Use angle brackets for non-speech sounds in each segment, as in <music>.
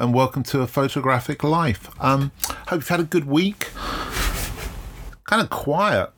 And welcome to a photographic life. Um, hope you've had a good week. Kind of quiet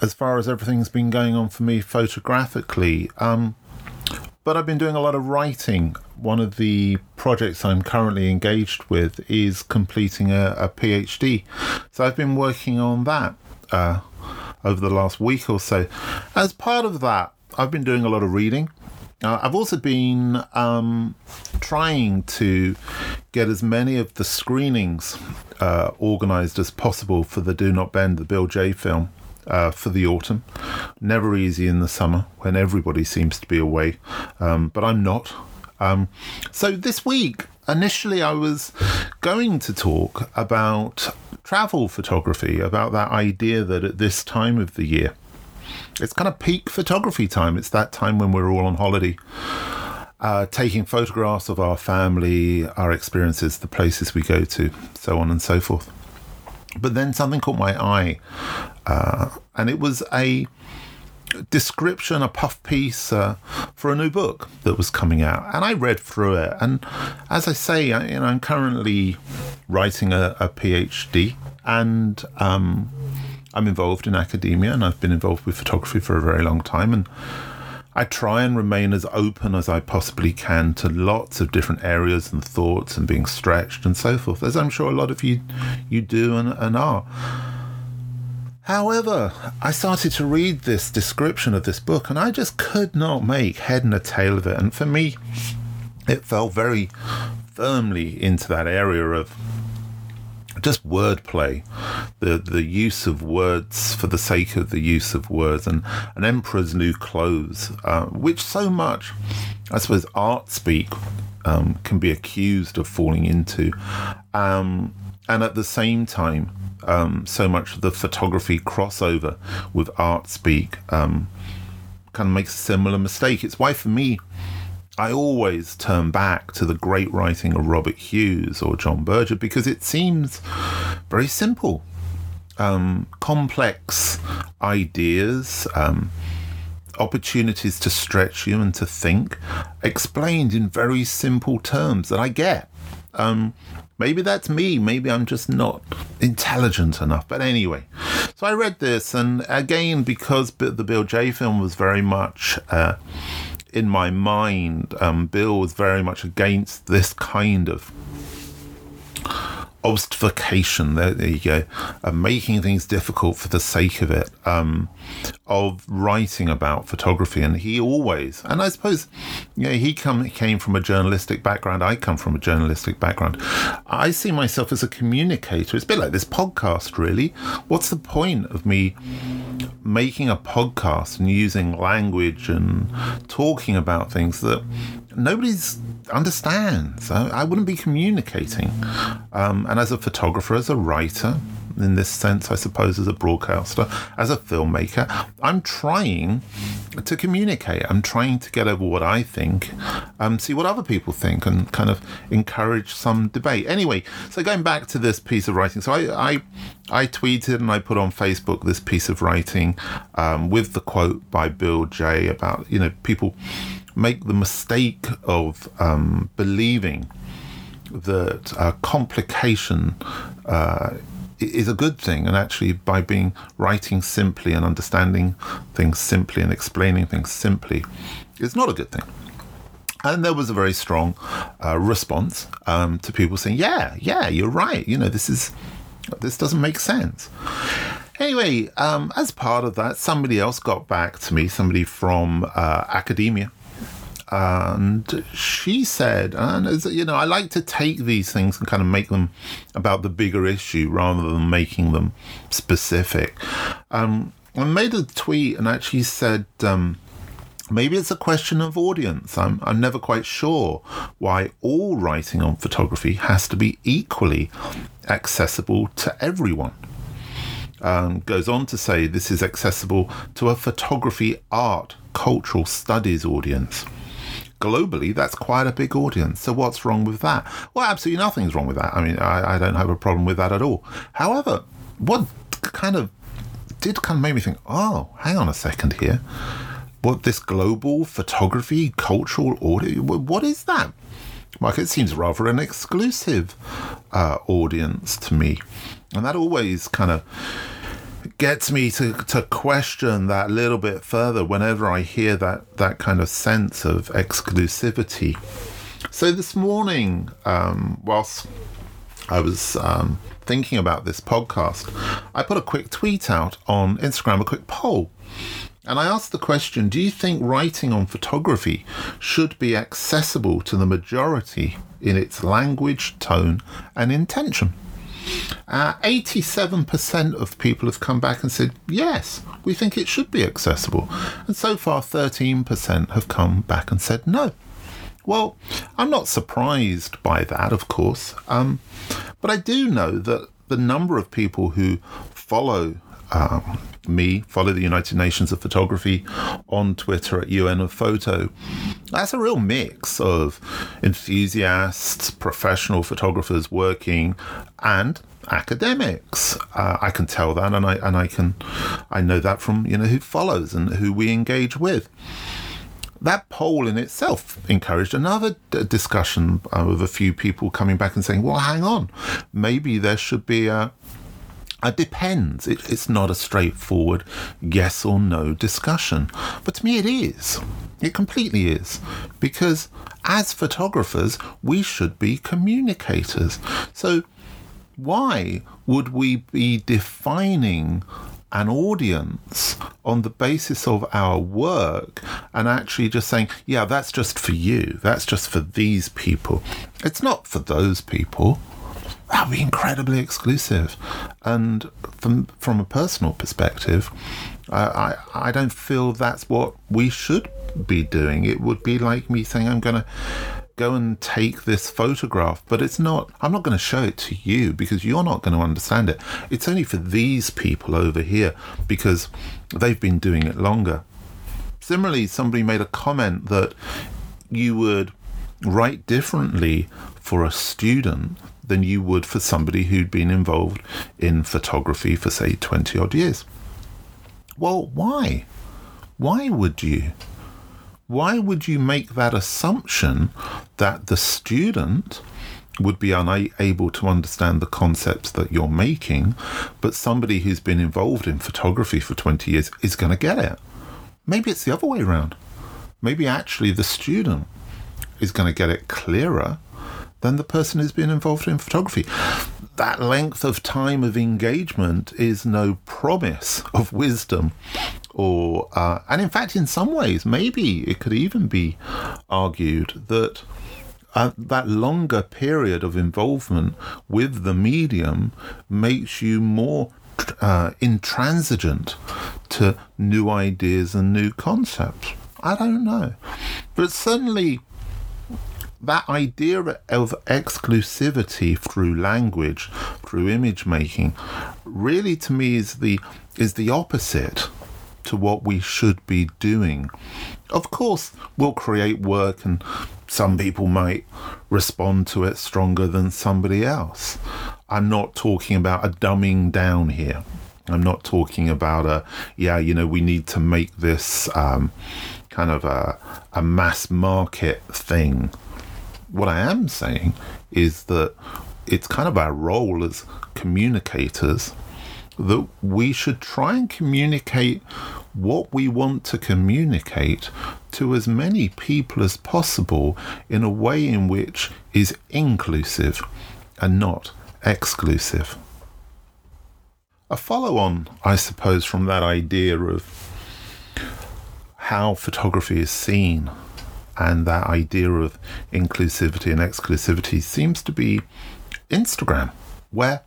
as far as everything's been going on for me photographically. Um, but I've been doing a lot of writing. One of the projects I'm currently engaged with is completing a, a PhD. So I've been working on that uh, over the last week or so. As part of that, I've been doing a lot of reading. I've also been um, trying to get as many of the screenings uh, organised as possible for the Do Not Bend, the Bill Jay film. Uh, for the autumn. Never easy in the summer when everybody seems to be away, um, but I'm not. Um, so this week, initially, I was going to talk about travel photography, about that idea that at this time of the year, it's kind of peak photography time. It's that time when we're all on holiday, uh, taking photographs of our family, our experiences, the places we go to, so on and so forth. But then something caught my eye, uh, and it was a description, a puff piece uh, for a new book that was coming out, and I read through it. And as I say, I, you know, I'm currently writing a, a PhD, and um, I'm involved in academia, and I've been involved with photography for a very long time, and I try and remain as open as I possibly can to lots of different areas and thoughts and being stretched and so forth, as I'm sure a lot of you you do and, and are. However, I started to read this description of this book and I just could not make head and a tail of it. And for me, it fell very firmly into that area of just wordplay, the the use of words for the sake of the use of words, and an emperor's new clothes, uh, which so much, I suppose, art speak um, can be accused of falling into, um, and at the same time, um, so much of the photography crossover with art speak um, kind of makes a similar mistake. It's why for me I always turn back to the great writing of Robert Hughes or John Berger because it seems very simple. Um, complex ideas, um, opportunities to stretch you and to think, explained in very simple terms that I get. Um, maybe that's me. Maybe I'm just not intelligent enough. But anyway, so I read this, and again, because the Bill Jay film was very much. Uh, in my mind, um, Bill was very much against this kind of obstification. There, there you go. Making things difficult for the sake of it. Um, of writing about photography, and he always, and I suppose, you know, he come came from a journalistic background. I come from a journalistic background. I see myself as a communicator. It's a bit like this podcast, really. What's the point of me making a podcast and using language and talking about things that nobody's understands? I, I wouldn't be communicating. Um, and as a photographer, as a writer, in this sense, I suppose, as a broadcaster, as a filmmaker. I'm trying to communicate. I'm trying to get over what I think, um, see what other people think, and kind of encourage some debate. Anyway, so going back to this piece of writing, so I I, I tweeted and I put on Facebook this piece of writing um, with the quote by Bill Jay about you know people make the mistake of um, believing that uh, complication uh, is a good thing. And actually, by being writing simply and understanding things simply and explaining things simply, it's not a good thing. And there was a very strong uh, response um, to people saying, "Yeah, yeah, you're right. You know, this is this doesn't make sense." Anyway, um, as part of that, somebody else got back to me, somebody from uh, academia, and she said, and you know, I like to take these things and kind of make them about the bigger issue rather than making them specific. Um, I made a tweet and actually said, um, maybe it's a question of audience. I'm, I'm never quite sure why all writing on photography has to be equally accessible to everyone. Um, goes on to say this is accessible to a photography, art, cultural studies audience globally, that's quite a big audience. So what's wrong with that? Well, absolutely nothing's wrong with that. I mean, I, I don't have a problem with that at all. However, what kind of did kind of make me think, oh, hang on a second here. What this global photography cultural audience? What is that? Like, it seems rather an exclusive uh, audience to me. And that always kind of gets me to, to question that little bit further whenever I hear that, that kind of sense of exclusivity. So this morning, um, whilst I was um, thinking about this podcast, I put a quick tweet out on Instagram, a quick poll. And I asked the question Do you think writing on photography should be accessible to the majority in its language, tone, and intention? Uh, 87% of people have come back and said, yes, we think it should be accessible. And so far, 13% have come back and said no. Well, I'm not surprised by that, of course, um, but I do know that the number of people who follow um, me, follow the United Nations of Photography on Twitter at UN of Photo. That's a real mix of enthusiasts, professional photographers working, and academics. Uh, I can tell that, and I and I can I know that from you know who follows and who we engage with. That poll in itself encouraged another d- discussion uh, with a few people coming back and saying, "Well, hang on, maybe there should be a." It depends. It, it's not a straightforward yes or no discussion. But to me, it is. It completely is. Because as photographers, we should be communicators. So, why would we be defining an audience on the basis of our work and actually just saying, yeah, that's just for you, that's just for these people? It's not for those people that would be incredibly exclusive. And from from a personal perspective, I, I, I don't feel that's what we should be doing. It would be like me saying I'm going to go and take this photograph, but it's not. I'm not going to show it to you because you're not going to understand it. It's only for these people over here because they've been doing it longer. Similarly, somebody made a comment that you would write differently for a student than you would for somebody who'd been involved in photography for, say, 20 odd years. Well, why? Why would you? Why would you make that assumption that the student would be unable to understand the concepts that you're making, but somebody who's been involved in photography for 20 years is going to get it? Maybe it's the other way around. Maybe actually the student is going to get it clearer than the person who's been involved in photography. That length of time of engagement is no promise of wisdom. Or, uh, and in fact, in some ways, maybe it could even be argued that uh, that longer period of involvement with the medium makes you more uh, intransigent to new ideas and new concepts. I don't know. But certainly, that idea of exclusivity through language, through image making, really to me is the is the opposite to what we should be doing. Of course, we'll create work and some people might respond to it stronger than somebody else. I'm not talking about a dumbing down here. I'm not talking about a, yeah, you know, we need to make this um, kind of a, a mass market thing what I am saying is that it's kind of our role as communicators that we should try and communicate what we want to communicate to as many people as possible in a way in which is inclusive and not exclusive. A follow on, I suppose, from that idea of how photography is seen and that idea of inclusivity and exclusivity seems to be Instagram, where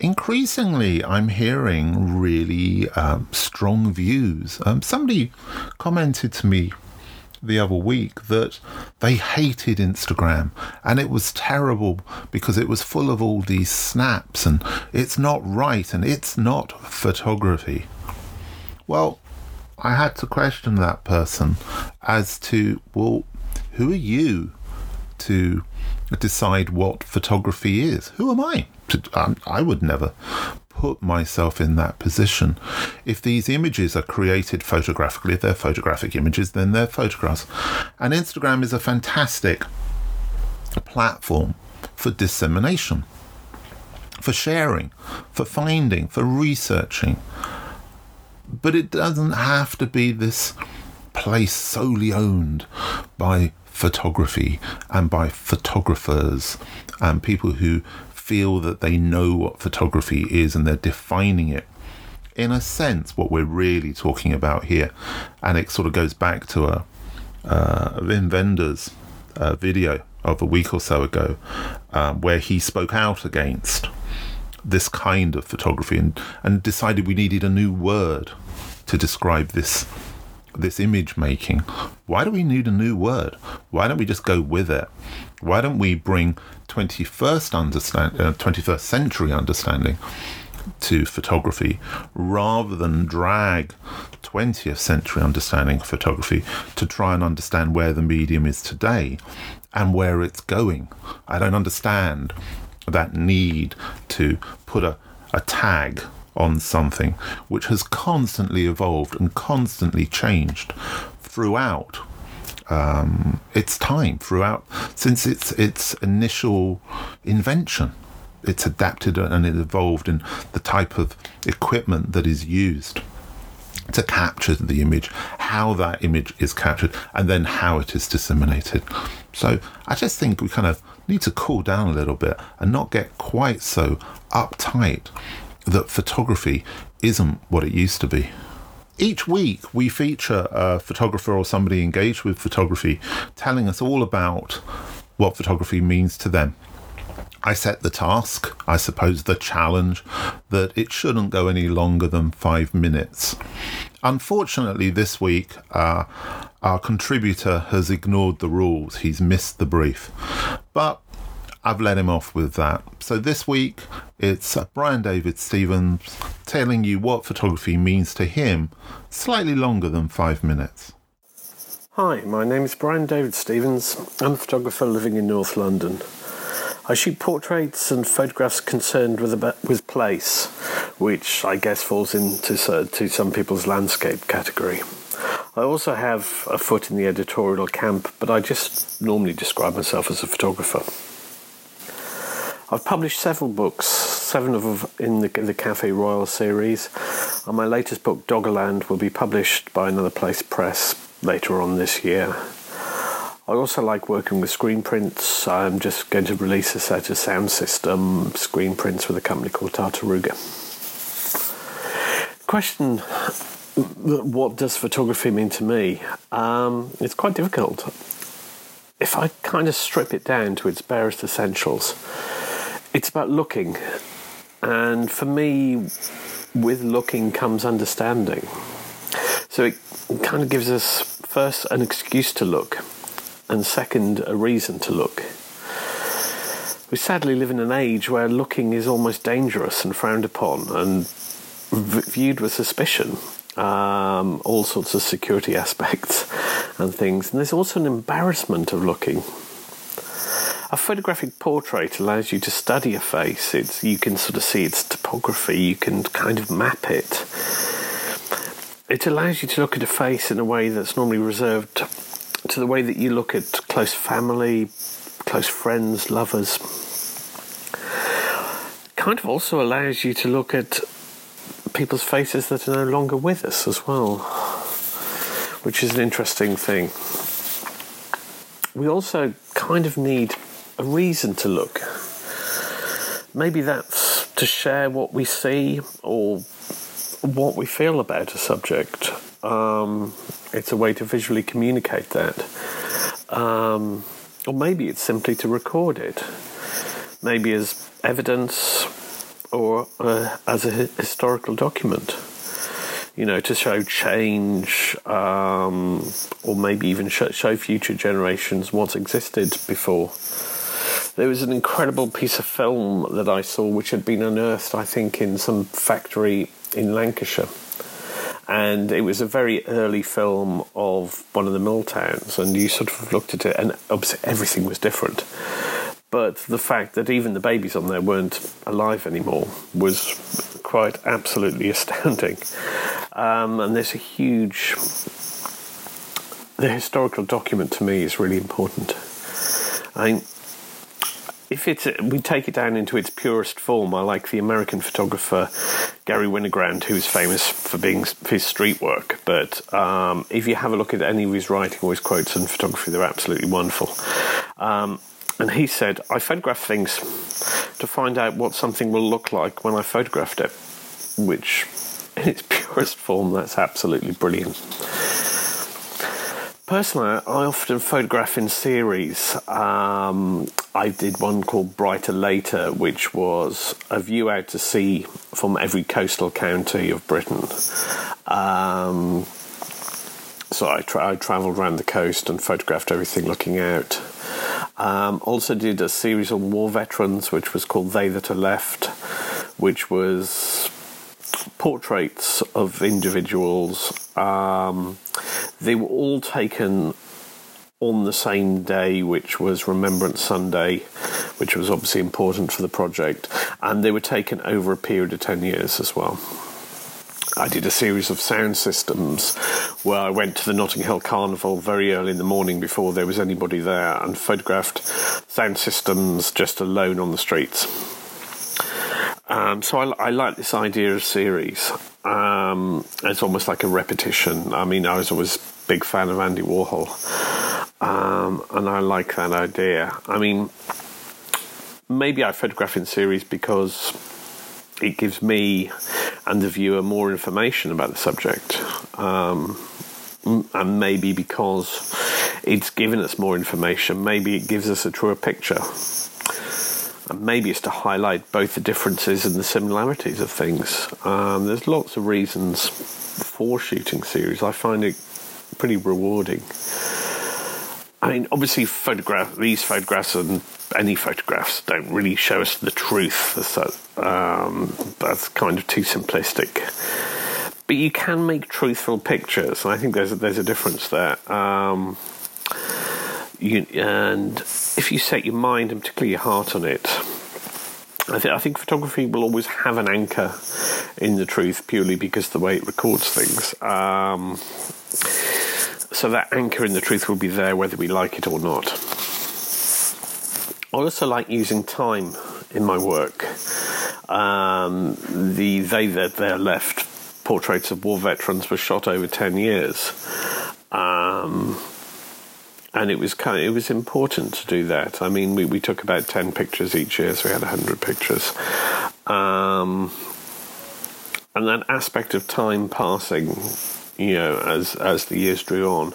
increasingly I'm hearing really um, strong views. Um, somebody commented to me the other week that they hated Instagram and it was terrible because it was full of all these snaps and it's not right and it's not photography. Well, I had to question that person as to, well, who are you to decide what photography is? Who am I? Um, I would never put myself in that position. If these images are created photographically, if they're photographic images, then they're photographs. And Instagram is a fantastic platform for dissemination, for sharing, for finding, for researching. But it doesn't have to be this place solely owned by photography and by photographers and people who feel that they know what photography is and they're defining it. In a sense, what we're really talking about here, and it sort of goes back to a uh, Wim Wenders uh, video of a week or so ago, um, where he spoke out against this kind of photography and, and decided we needed a new word to describe this this image making. Why do we need a new word? Why don't we just go with it? Why don't we bring 21st understand uh, 21st century understanding to photography rather than drag 20th century understanding photography to try and understand where the medium is today and where it's going. I don't understand that need to put a, a tag on something which has constantly evolved and constantly changed throughout um, its time, throughout since its its initial invention. It's adapted and it evolved in the type of equipment that is used to capture the image, how that image is captured, and then how it is disseminated. So I just think we kind of need to cool down a little bit and not get quite so uptight that photography isn't what it used to be. Each week, we feature a photographer or somebody engaged with photography telling us all about what photography means to them. I set the task, I suppose the challenge, that it shouldn't go any longer than five minutes. Unfortunately, this week, uh, our contributor has ignored the rules. He's missed the brief. But I've let him off with that. So this week, it's Brian David Stevens telling you what photography means to him, slightly longer than five minutes. Hi, my name is Brian David Stevens. I'm a photographer living in North London. I shoot portraits and photographs concerned with with place, which I guess falls into to some people's landscape category. I also have a foot in the editorial camp, but I just normally describe myself as a photographer. I've published several books, seven of them in the, the Cafe Royal series, and my latest book, Doggerland, will be published by Another Place Press later on this year. I also like working with screen prints. I'm just going to release a set of sound system screen prints with a company called Tartaruga. Question What does photography mean to me? Um, it's quite difficult. If I kind of strip it down to its barest essentials, it's about looking. And for me, with looking comes understanding. So it kind of gives us first an excuse to look and second, a reason to look. We sadly live in an age where looking is almost dangerous and frowned upon and viewed with suspicion. Um, all sorts of security <laughs> aspects and things. And there's also an embarrassment of looking. A photographic portrait allows you to study a face. It's, you can sort of see its topography, you can kind of map it. It allows you to look at a face in a way that's normally reserved to the way that you look at close family, close friends, lovers. Kind of also allows you to look at people's faces that are no longer with us as well, which is an interesting thing. We also kind of need a reason to look. Maybe that's to share what we see or what we feel about a subject. Um, it's a way to visually communicate that. Um, or maybe it's simply to record it. Maybe as evidence or uh, as a historical document. You know, to show change, um, or maybe even show, show future generations what's existed before. There was an incredible piece of film that I saw, which had been unearthed, I think, in some factory in Lancashire and it was a very early film of one of the mill towns, and you sort of looked at it, and obviously everything was different. But the fact that even the babies on there weren't alive anymore was quite absolutely <laughs> astounding. Um, and there's a huge. The historical document to me is really important. I if it's we take it down into its purest form, I like the American photographer Garry Winogrand, who's famous for being for his street work. But um, if you have a look at any of his writing or his quotes on photography, they're absolutely wonderful. Um, and he said, "I photograph things to find out what something will look like when I photographed it," which, in its purest form, that's absolutely brilliant. Personally, I often photograph in series. Um, I did one called Brighter Later, which was a view out to sea from every coastal county of Britain. Um, so I, tra- I travelled around the coast and photographed everything looking out. Um, also did a series on war veterans, which was called They That Are Left, which was portraits of individuals. Um, they were all taken on the same day, which was Remembrance Sunday, which was obviously important for the project, and they were taken over a period of 10 years as well. I did a series of sound systems where I went to the Notting Hill Carnival very early in the morning before there was anybody there and photographed sound systems just alone on the streets. Um, so I, I, like this idea of series. Um, it's almost like a repetition. I mean, I was always a big fan of Andy Warhol, um, and I like that idea. I mean, maybe I photograph in series because it gives me and the viewer more information about the subject. Um, and maybe because it's given us more information, maybe it gives us a truer picture. And maybe it's to highlight both the differences and the similarities of things. Um, there's lots of reasons for shooting series. I find it pretty rewarding. I mean, obviously, photograph these photographs and any photographs don't really show us the truth. So um, that's kind of too simplistic. But you can make truthful pictures, and I think there's a, there's a difference there. Um, you, and if you set your mind and particularly your heart on it, I, th- I think photography will always have an anchor in the truth purely because the way it records things. Um, so that anchor in the truth will be there whether we like it or not. I also like using time in my work. Um, the they that they're left portraits of war veterans were shot over ten years. Um, and it was kind of, it was important to do that. I mean, we, we took about ten pictures each year, so we had hundred pictures. Um, and that aspect of time passing, you know, as as the years drew on,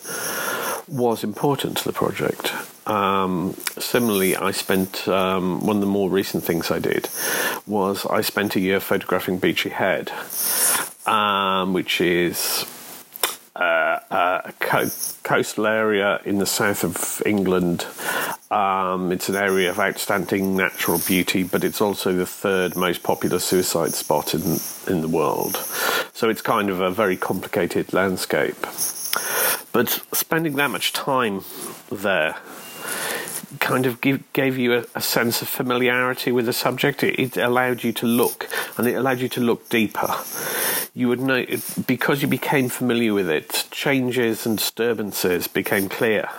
was important to the project. Um, similarly, I spent um, one of the more recent things I did was I spent a year photographing Beachy Head, um, which is uh, a co- coastal area in the south of England. Um, it's an area of outstanding natural beauty, but it's also the third most popular suicide spot in in the world. So it's kind of a very complicated landscape. But spending that much time there kind of give, gave you a, a, sense of familiarity with the subject. It, it, allowed you to look, and it allowed you to look deeper. You would know because you became familiar with it. Changes and disturbances became clear.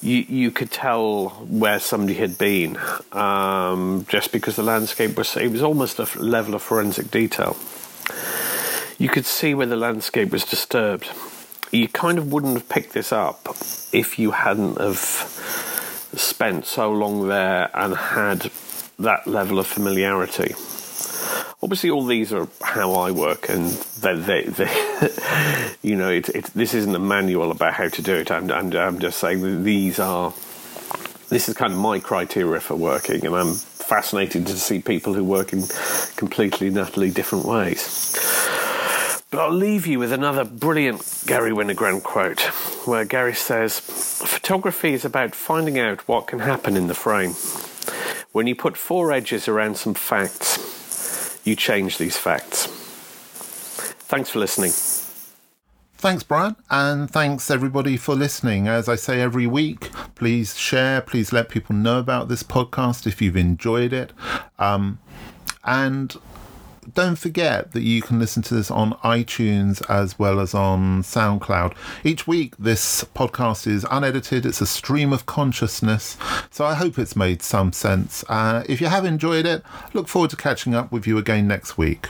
You you could tell where somebody had been um, just because the landscape was. It was almost a level of forensic detail. You could see where the landscape was disturbed. You kind of wouldn't have picked this up if you hadn't have spent so long there and had that level of familiarity. Obviously, all these are how I work, and they, they, they <laughs> you know, it, it, this isn't a manual about how to do it. I'm, I'm, I'm just saying these are, this is kind of my criteria for working, and I'm fascinated to see people who work in completely and utterly different ways. But I'll leave you with another brilliant Garry Winogrand quote, where Garry says, Photography is about finding out what can happen in the frame. When you put four edges around some facts, you change these facts. Thanks for listening. Thanks, Brian, and thanks everybody for listening. As I say every week, please share, please let people know about this podcast if you've enjoyed it. Um, and don't forget that you can listen to this on iTunes as well as on SoundCloud. Each week, this podcast is unedited, it's a stream of consciousness, so I hope it's made some sense. Uh, if you have enjoyed it, look forward to catching up with you again next week.